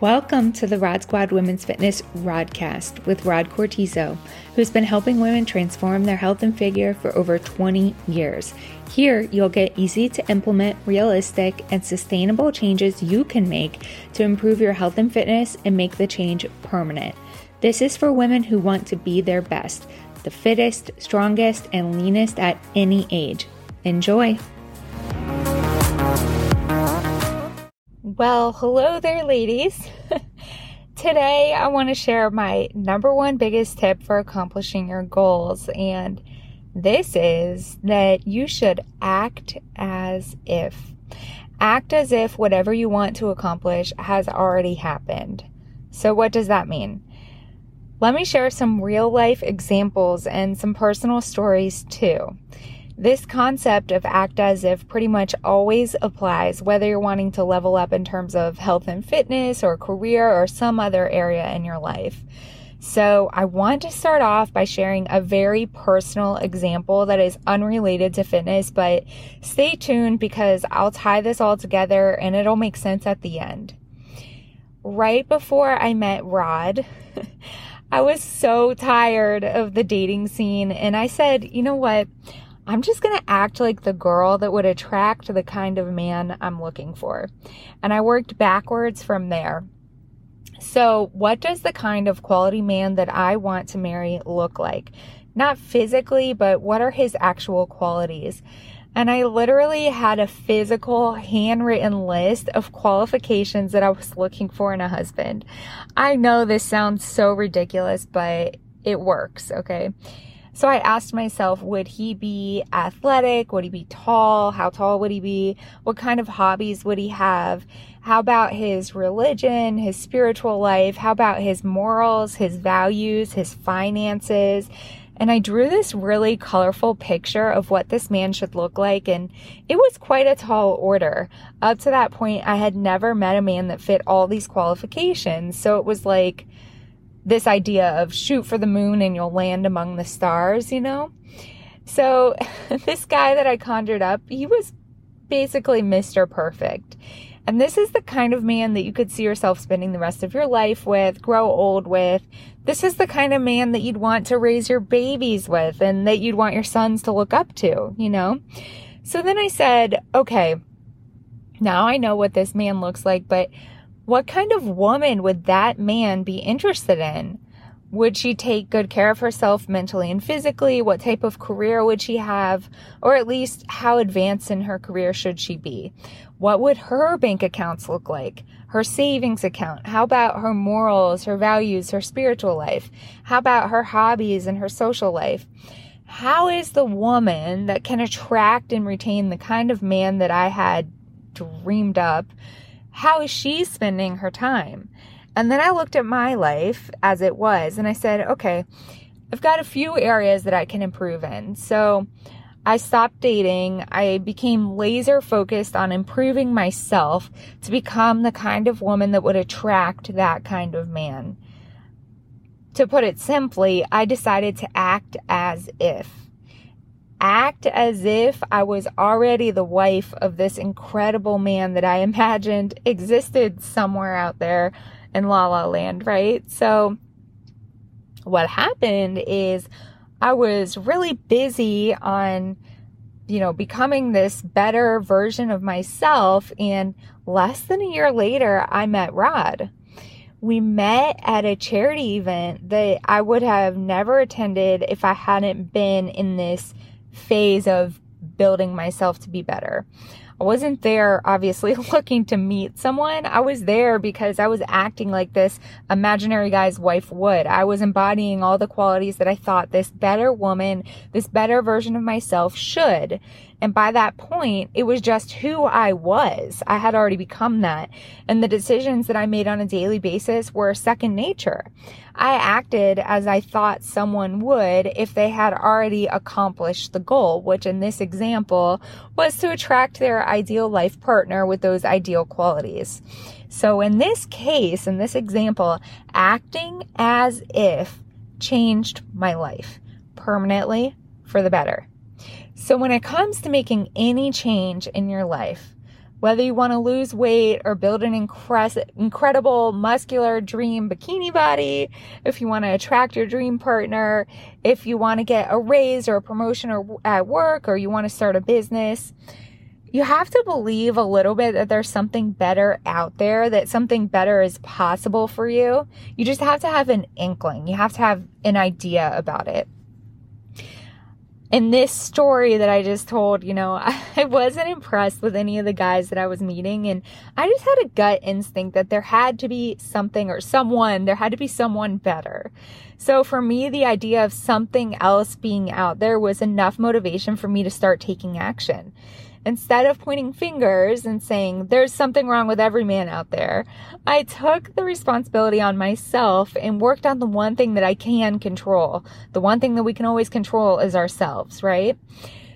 Welcome to the Rod Squad Women's Fitness Rodcast with Rod Cortizo, who's been helping women transform their health and figure for over 20 years. Here, you'll get easy to implement, realistic, and sustainable changes you can make to improve your health and fitness and make the change permanent. This is for women who want to be their best, the fittest, strongest, and leanest at any age. Enjoy! Well, hello there, ladies. Today, I want to share my number one biggest tip for accomplishing your goals, and this is that you should act as if. Act as if whatever you want to accomplish has already happened. So, what does that mean? Let me share some real life examples and some personal stories too. This concept of act as if pretty much always applies whether you're wanting to level up in terms of health and fitness or career or some other area in your life. So, I want to start off by sharing a very personal example that is unrelated to fitness, but stay tuned because I'll tie this all together and it'll make sense at the end. Right before I met Rod, I was so tired of the dating scene, and I said, you know what? I'm just going to act like the girl that would attract the kind of man I'm looking for. And I worked backwards from there. So, what does the kind of quality man that I want to marry look like? Not physically, but what are his actual qualities? And I literally had a physical handwritten list of qualifications that I was looking for in a husband. I know this sounds so ridiculous, but it works, okay? So I asked myself, would he be athletic? Would he be tall? How tall would he be? What kind of hobbies would he have? How about his religion, his spiritual life? How about his morals, his values, his finances? And I drew this really colorful picture of what this man should look like. And it was quite a tall order. Up to that point, I had never met a man that fit all these qualifications. So it was like, this idea of shoot for the moon and you'll land among the stars, you know? So, this guy that I conjured up, he was basically Mr. Perfect. And this is the kind of man that you could see yourself spending the rest of your life with, grow old with. This is the kind of man that you'd want to raise your babies with and that you'd want your sons to look up to, you know? So then I said, okay, now I know what this man looks like, but what kind of woman would that man be interested in? Would she take good care of herself mentally and physically? What type of career would she have? Or at least how advanced in her career should she be? What would her bank accounts look like? Her savings account? How about her morals, her values, her spiritual life? How about her hobbies and her social life? How is the woman that can attract and retain the kind of man that I had dreamed up how is she spending her time? And then I looked at my life as it was and I said, okay, I've got a few areas that I can improve in. So I stopped dating. I became laser focused on improving myself to become the kind of woman that would attract that kind of man. To put it simply, I decided to act as if act as if I was already the wife of this incredible man that I imagined existed somewhere out there in La La Land, right? So, what happened is I was really busy on, you know, becoming this better version of myself. And less than a year later, I met Rod. We met at a charity event that I would have never attended if I hadn't been in this phase of building myself to be better. I wasn't there obviously looking to meet someone. I was there because I was acting like this imaginary guy's wife would. I was embodying all the qualities that I thought this better woman, this better version of myself should. And by that point, it was just who I was. I had already become that. And the decisions that I made on a daily basis were second nature. I acted as I thought someone would if they had already accomplished the goal, which in this example was to attract their ideal life partner with those ideal qualities. So in this case, in this example, acting as if changed my life permanently for the better. So, when it comes to making any change in your life, Whether you want to lose weight or build an incredible muscular dream bikini body, if you want to attract your dream partner, if you want to get a raise or a promotion or at work or you want to start a business, you have to believe a little bit that there's something better out there, that something better is possible for you. You just have to have an inkling. You have to have an idea about it in this story that I just told, you know, I wasn't impressed with any of the guys that I was meeting. And I just had a gut instinct that there had to be something or someone, there had to be someone better. So for me, the idea of something else being out there was enough motivation for me to start taking action. Instead of pointing fingers and saying, there's something wrong with every man out there, I took the responsibility on myself and worked on the one thing that I can control. The one thing that we can always control is ourselves, right?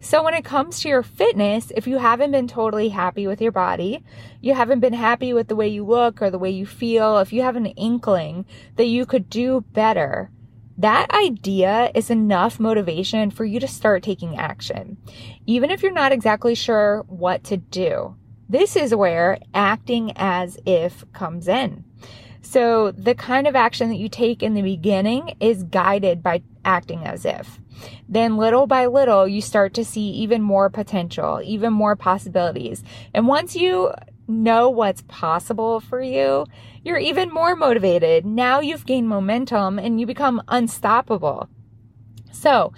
So when it comes to your fitness, if you haven't been totally happy with your body, you haven't been happy with the way you look or the way you feel, if you have an inkling that you could do better, that idea is enough motivation for you to start taking action. Even if you're not exactly sure what to do, this is where acting as if comes in. So the kind of action that you take in the beginning is guided by acting as if. Then little by little, you start to see even more potential, even more possibilities. And once you know what's possible for you, you're even more motivated. Now you've gained momentum and you become unstoppable. So,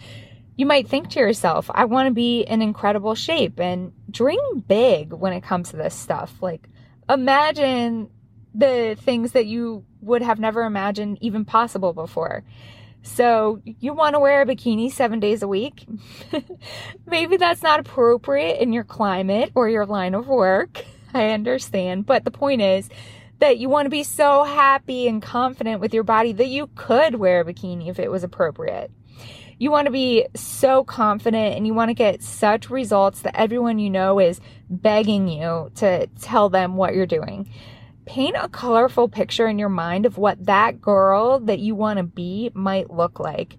you might think to yourself, I want to be in incredible shape and dream big when it comes to this stuff. Like, imagine the things that you would have never imagined even possible before. So, you want to wear a bikini seven days a week? Maybe that's not appropriate in your climate or your line of work. I understand. But the point is that you want to be so happy and confident with your body that you could wear a bikini if it was appropriate. You want to be so confident and you want to get such results that everyone you know is begging you to tell them what you're doing. Paint a colorful picture in your mind of what that girl that you want to be might look like.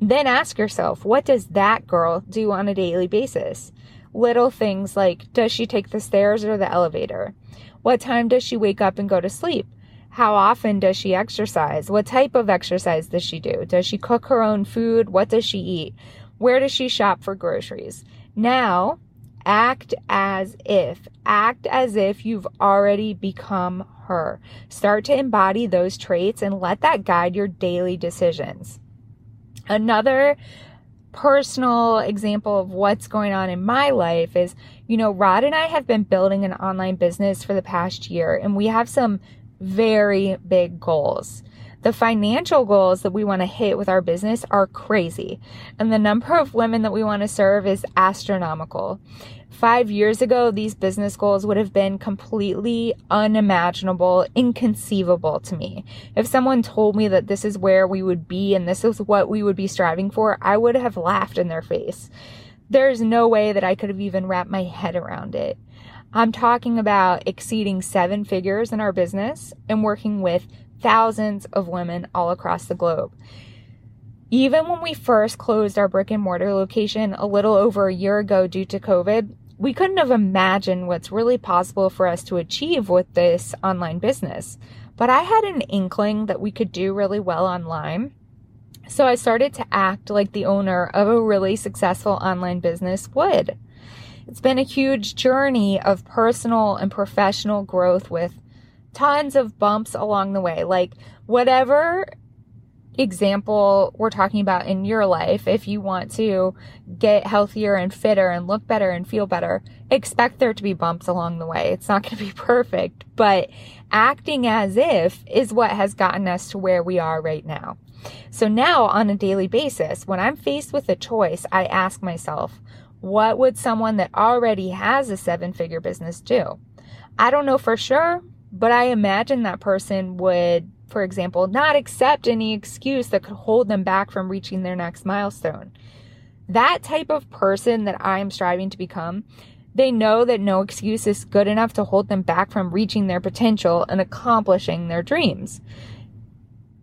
Then ask yourself, what does that girl do on a daily basis? Little things like does she take the stairs or the elevator? What time does she wake up and go to sleep? How often does she exercise? What type of exercise does she do? Does she cook her own food? What does she eat? Where does she shop for groceries? Now, act as if. Act as if you've already become her. Start to embody those traits and let that guide your daily decisions. Another personal example of what's going on in my life is, you know, Rod and I have been building an online business for the past year and we have some very big goals. The financial goals that we want to hit with our business are crazy, and the number of women that we want to serve is astronomical. Five years ago, these business goals would have been completely unimaginable, inconceivable to me. If someone told me that this is where we would be and this is what we would be striving for, I would have laughed in their face. There's no way that I could have even wrapped my head around it. I'm talking about exceeding seven figures in our business and working with thousands of women all across the globe. Even when we first closed our brick and mortar location a little over a year ago due to COVID, we couldn't have imagined what's really possible for us to achieve with this online business. But I had an inkling that we could do really well online. So I started to act like the owner of a really successful online business would. It's been a huge journey of personal and professional growth with tons of bumps along the way. Like, whatever example we're talking about in your life, if you want to get healthier and fitter and look better and feel better, expect there to be bumps along the way. It's not going to be perfect, but acting as if is what has gotten us to where we are right now. So now on a daily basis, when I'm faced with a choice, I ask myself, what would someone that already has a seven figure business do? I don't know for sure, but I imagine that person would for example, not accept any excuse that could hold them back from reaching their next milestone. That type of person that I'm striving to become, they know that no excuse is good enough to hold them back from reaching their potential and accomplishing their dreams.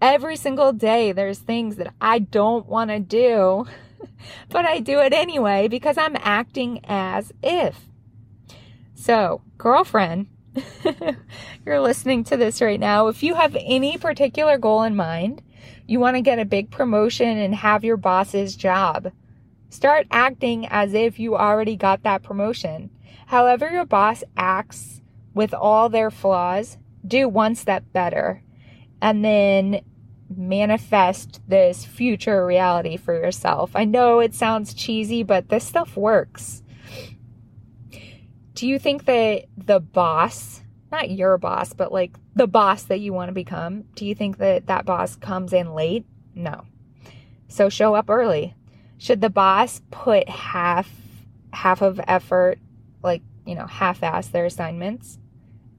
Every single day, there's things that I don't want to do, but I do it anyway because I'm acting as if. So, girlfriend, you're listening to this right now. If you have any particular goal in mind, you want to get a big promotion and have your boss's job. Start acting as if you already got that promotion. However, your boss acts with all their flaws, do one step better and then manifest this future reality for yourself. I know it sounds cheesy, but this stuff works. Do you think that the boss, not your boss, but like the boss that you want to become, do you think that that boss comes in late? No. So show up early. Should the boss put half half of effort like, you know, half-ass their assignments?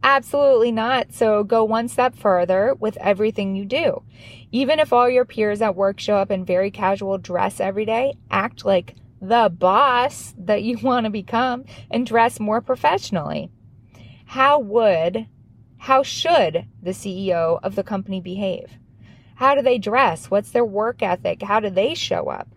Absolutely not. So go one step further with everything you do. Even if all your peers at work show up in very casual dress every day, act like the boss that you want to become and dress more professionally. How would, how should the CEO of the company behave? How do they dress? What's their work ethic? How do they show up?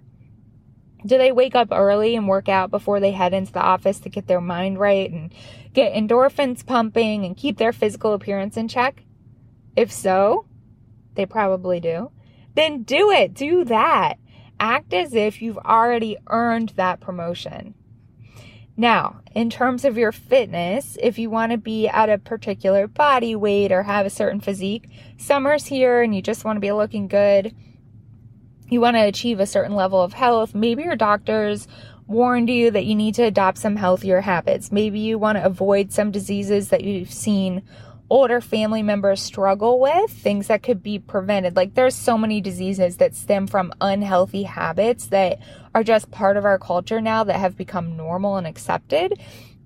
Do they wake up early and work out before they head into the office to get their mind right and get endorphins pumping and keep their physical appearance in check? If so, they probably do. Then do it. Do that. Act as if you've already earned that promotion. Now, in terms of your fitness, if you want to be at a particular body weight or have a certain physique, summer's here and you just want to be looking good you want to achieve a certain level of health, maybe your doctors warned you that you need to adopt some healthier habits. Maybe you want to avoid some diseases that you've seen older family members struggle with, things that could be prevented. Like there's so many diseases that stem from unhealthy habits that are just part of our culture now that have become normal and accepted.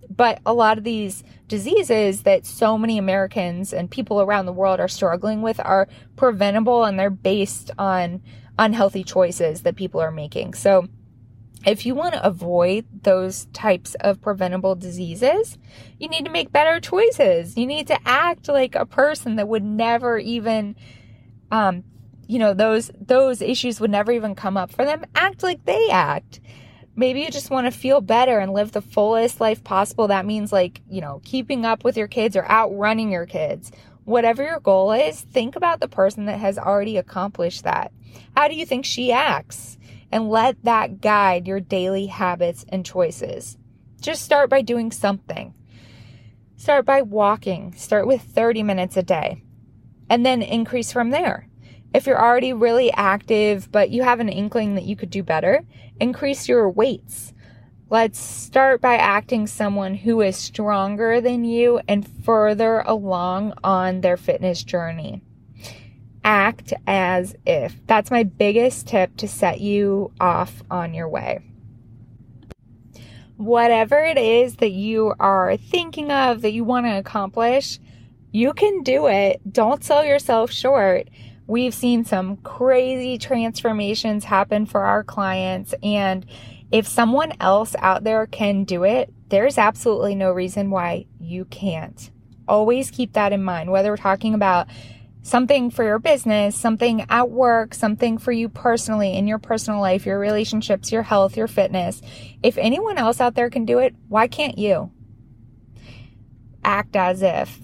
But a lot of these diseases that so many Americans and people around the world are struggling with are preventable and they're based on unhealthy choices that people are making. So, if you want to avoid those types of preventable diseases, you need to make better choices. You need to act like a person that would never even um you know, those those issues would never even come up for them. Act like they act. Maybe you just want to feel better and live the fullest life possible. That means like, you know, keeping up with your kids or outrunning your kids whatever your goal is, think about the person that has already accomplished that. How do you think she acts? And let that guide your daily habits and choices. Just start by doing something. Start by walking. Start with 30 minutes a day and then increase from there. If you're already really active, but you have an inkling that you could do better, increase your weights. Let's start by acting someone who is stronger than you and further along on their fitness journey. Act as if. That's my biggest tip to set you off on your way. Whatever it is that you are thinking of that you want to accomplish, you can do it. Don't sell yourself short. We've seen some crazy transformations happen for our clients and if someone else out there can do it, there's absolutely no reason why you can't. Always keep that in mind, whether we're talking about something for your business, something at work, something for you personally in your personal life, your relationships, your health, your fitness. If anyone else out there can do it, why can't you? Act as if.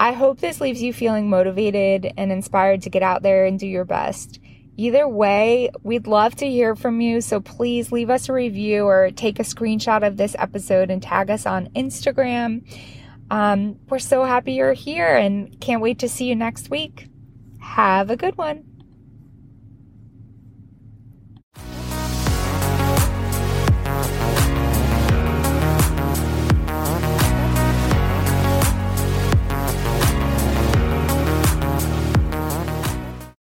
I hope this leaves you feeling motivated and inspired to get out there and do your best. Either way, we'd love to hear from you. So please leave us a review or take a screenshot of this episode and tag us on Instagram. Um, we're so happy you're here and can't wait to see you next week. Have a good one.